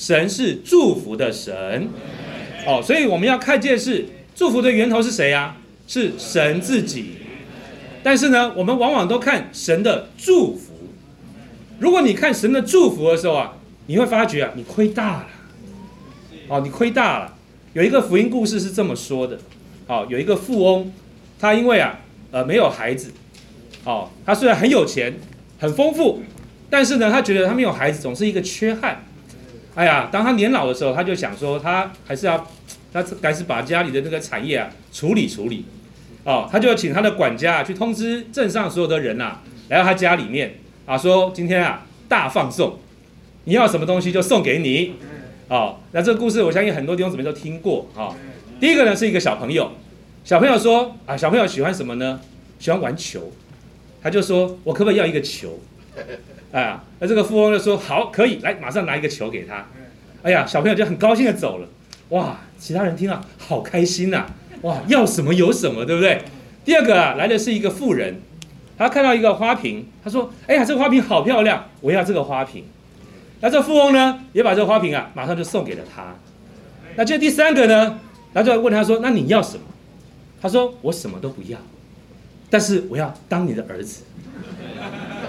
神是祝福的神。哦，所以我们要看见是祝福的源头是谁呀？是神自己。但是呢，我们往往都看神的祝福。如果你看神的祝福的时候啊，你会发觉啊，你亏大了。哦，你亏大了。有一个福音故事是这么说的。哦，有一个富翁，他因为啊，呃，没有孩子。哦，他虽然很有钱，很丰富，但是呢，他觉得他没有孩子总是一个缺憾。哎呀，当他年老的时候，他就想说，他还是要，他还是把家里的那个产业啊处理处理。哦，他就请他的管家去通知镇上所有的人呐，来到他家里面啊，说今天啊大放送，你要什么东西就送给你。哦，那这个故事我相信很多弟兄姊妹都听过啊。第一个呢是一个小朋友，小朋友说啊，小朋友喜欢什么呢？喜欢玩球，他就说我可不可以要一个球？啊，那这个富翁就说好，可以，来，马上拿一个球给他。哎呀，小朋友就很高兴的走了。哇，其他人听了好开心呐。哇，要什么有什么，对不对？第二个啊，来的是一个富人，他看到一个花瓶，他说：“哎呀，这个花瓶好漂亮，我要这个花瓶。”那这富翁呢，也把这个花瓶啊，马上就送给了他。那这第三个呢，然后就问他说：“那你要什么？”他说：“我什么都不要，但是我要当你的儿子。”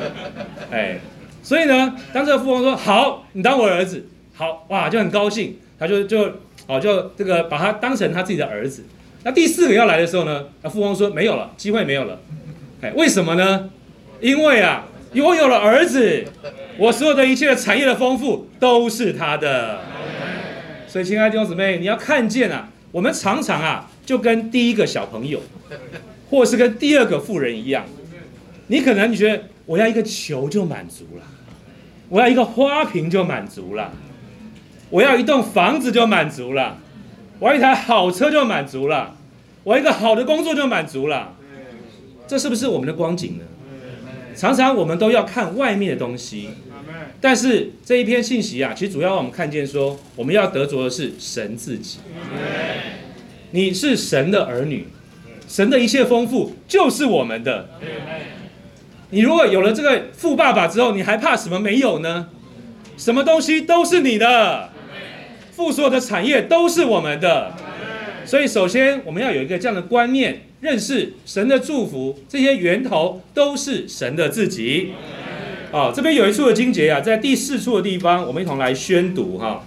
哎，所以呢，当这个富翁说：“好，你当我儿子，好哇，就很高兴，他就就哦，就这个把他当成他自己的儿子。”那第四个要来的时候呢？那，富翁说没有了，机会没有了。哎，为什么呢？因为啊，我有了儿子，我所有的一切的产业的丰富都是他的。所以，亲爱的弟兄姊妹，你要看见啊，我们常常啊，就跟第一个小朋友，或是跟第二个富人一样，你可能你觉得我要一个球就满足了，我要一个花瓶就满足了，我要一栋房子就满足了。我要一台好车就满足了，我要一个好的工作就满足了，这是不是我们的光景呢？常常我们都要看外面的东西，但是这一篇信息啊，其实主要让我们看见说，我们要得着的是神自己。你是神的儿女，神的一切丰富就是我们的。你如果有了这个富爸爸之后，你还怕什么没有呢？什么东西都是你的。所有的产业都是我们的，所以首先我们要有一个这样的观念，认识神的祝福，这些源头都是神的自己。哦，这边有一处的经节啊，在第四处的地方，我们一同来宣读哈。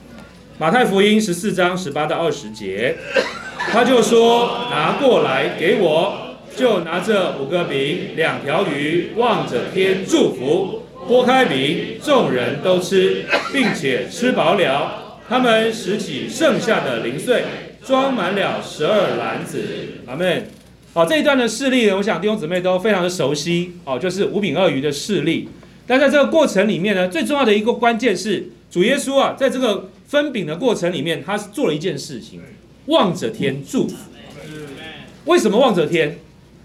马太福音十四章十八到二十节，他就说：“拿过来给我，就拿着五个饼两条鱼，望着天祝福，拨开饼，众人都吃，并且吃饱了。”他们拾起剩下的零碎，装满了十二篮子。阿门。好，这一段的事例呢，我想弟兄姊妹都非常的熟悉。哦，就是五饼二鱼的事例。但在这个过程里面呢，最重要的一个关键是，主耶稣啊，在这个分饼的过程里面，他是做了一件事情，望着天祝福。为什么望着天？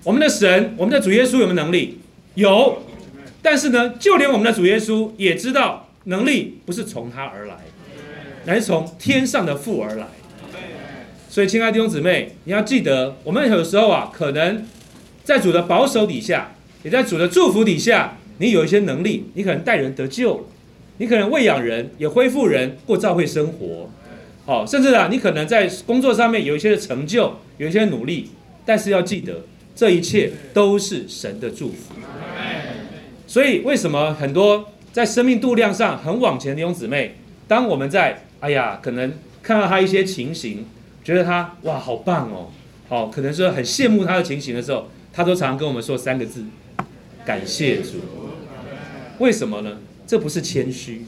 我们的神，我们的主耶稣有没有能力？有。但是呢，就连我们的主耶稣也知道，能力不是从他而来。乃是从天上的父而来，所以亲爱的弟兄姊妹，你要记得，我们有时候啊，可能在主的保守底下，也在主的祝福底下，你有一些能力，你可能带人得救了，你可能喂养人，也恢复人，过教会生活，好，甚至啊，你可能在工作上面有一些的成就，有一些努力，但是要记得，这一切都是神的祝福。所以，为什么很多在生命度量上很往前的弟兄姊妹，当我们在哎呀，可能看到他一些情形，觉得他哇好棒哦，好，可能说很羡慕他的情形的时候，他都常常跟我们说三个字：感谢主。为什么呢？这不是谦虚，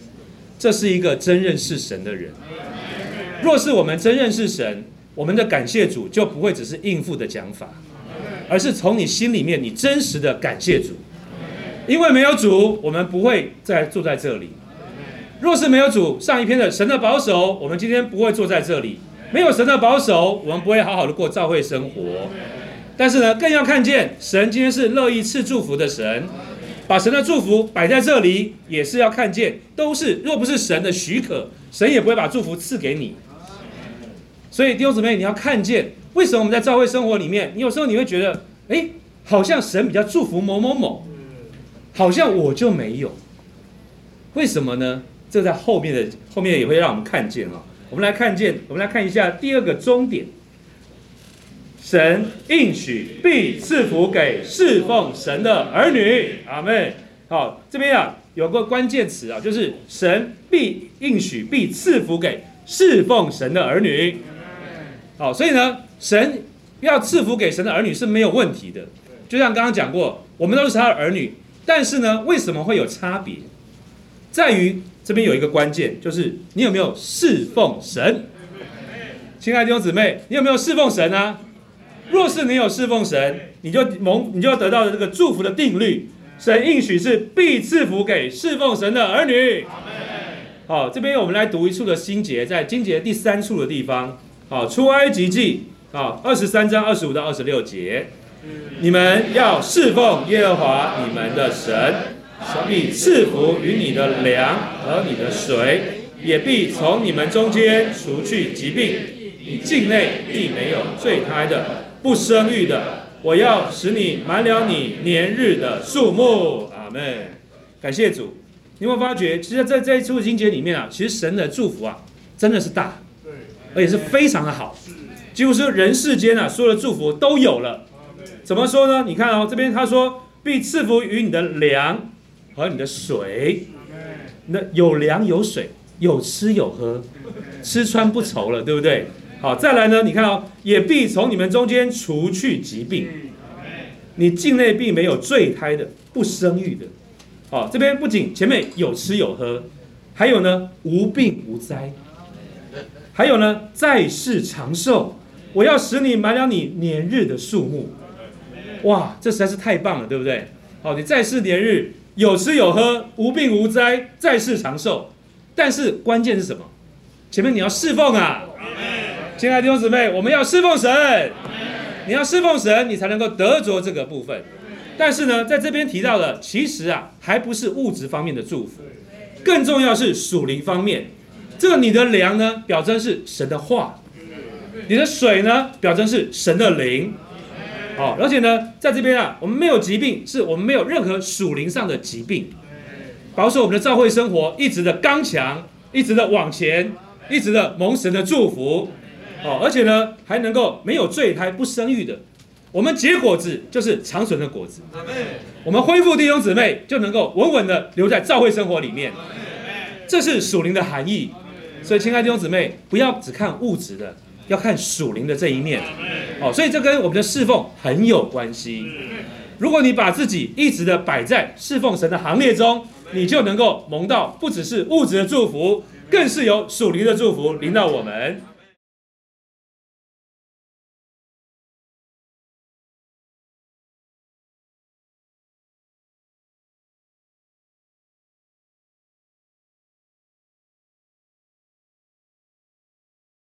这是一个真认识神的人。若是我们真认识神，我们的感谢主就不会只是应付的讲法，而是从你心里面你真实的感谢主。因为没有主，我们不会再坐在这里。若是没有主上一篇的神的保守，我们今天不会坐在这里。没有神的保守，我们不会好好的过教会生活。但是呢，更要看见神今天是乐意赐祝福的神，把神的祝福摆在这里，也是要看见，都是若不是神的许可，神也不会把祝福赐给你。所以弟兄姊妹，你要看见，为什么我们在教会生活里面，你有时候你会觉得，哎，好像神比较祝福某某某，好像我就没有，为什么呢？这在后面的后面也会让我们看见啊。我们来看见，我们来看一下第二个终点。神应许必赐福给侍奉神的儿女，阿门。好，这边啊有个关键词啊，就是神必应许必赐福给侍奉神的儿女。好，所以呢，神要赐福给神的儿女是没有问题的。就像刚刚讲过，我们都是他的儿女，但是呢，为什么会有差别？在于这边有一个关键，就是你有没有侍奉神。亲爱的弟兄姊妹，你有没有侍奉神啊？若是你有侍奉神，你就蒙，你就要得到的这个祝福的定律，神应许是必赐福给侍奉神的儿女。好，这边我们来读一处的心节，在经节第三处的地方。好，出埃及记，好，二十三章二十五到二十六节，你们要侍奉耶和华你们的神，必赐福于你的粮和你的水，也必从你们中间除去疾病，你境内必没有坠胎的。不生育的，我要使你满了你年日的数目。阿门。感谢主。你有没有发觉，其实在这一处经节里面啊，其实神的祝福啊，真的是大，而且是非常的好，几乎是人世间啊所有的祝福都有了。怎么说呢？你看哦，这边他说必赐福于你的粮和你的水，那有粮有水，有吃有喝，吃穿不愁了，对不对？好，再来呢？你看哦，也必从你们中间除去疾病，你境内并没有坠胎的、不生育的。好，这边不仅前面有吃有喝，还有呢无病无灾，还有呢在世长寿。我要使你满了你年日的数目。哇，这实在是太棒了，对不对？好，你在世年日有吃有喝，无病无灾，在世长寿。但是关键是什么？前面你要侍奉啊。亲爱的弟兄姊妹，我们要侍奉神。你要侍奉神，你才能够得着这个部分。但是呢，在这边提到的，其实啊，还不是物质方面的祝福，更重要是属灵方面。这个你的粮呢，表征是神的话；你的水呢，表征是神的灵。好，而且呢，在这边啊，我们没有疾病，是我们没有任何属灵上的疾病，保守我们的教会生活一直的刚强，一直的往前，一直的蒙神的祝福。哦，而且呢，还能够没有坠胎、不生育的，我们结果子就是长存的果子。我们恢复弟兄姊妹，就能够稳稳的留在教会生活里面。这是属灵的含义。所以，亲爱的弟兄姊妹，不要只看物质的，要看属灵的这一面。哦，所以这跟我们的侍奉很有关系。如果你把自己一直的摆在侍奉神的行列中，你就能够蒙到不只是物质的祝福，更是有属灵的祝福临到我们。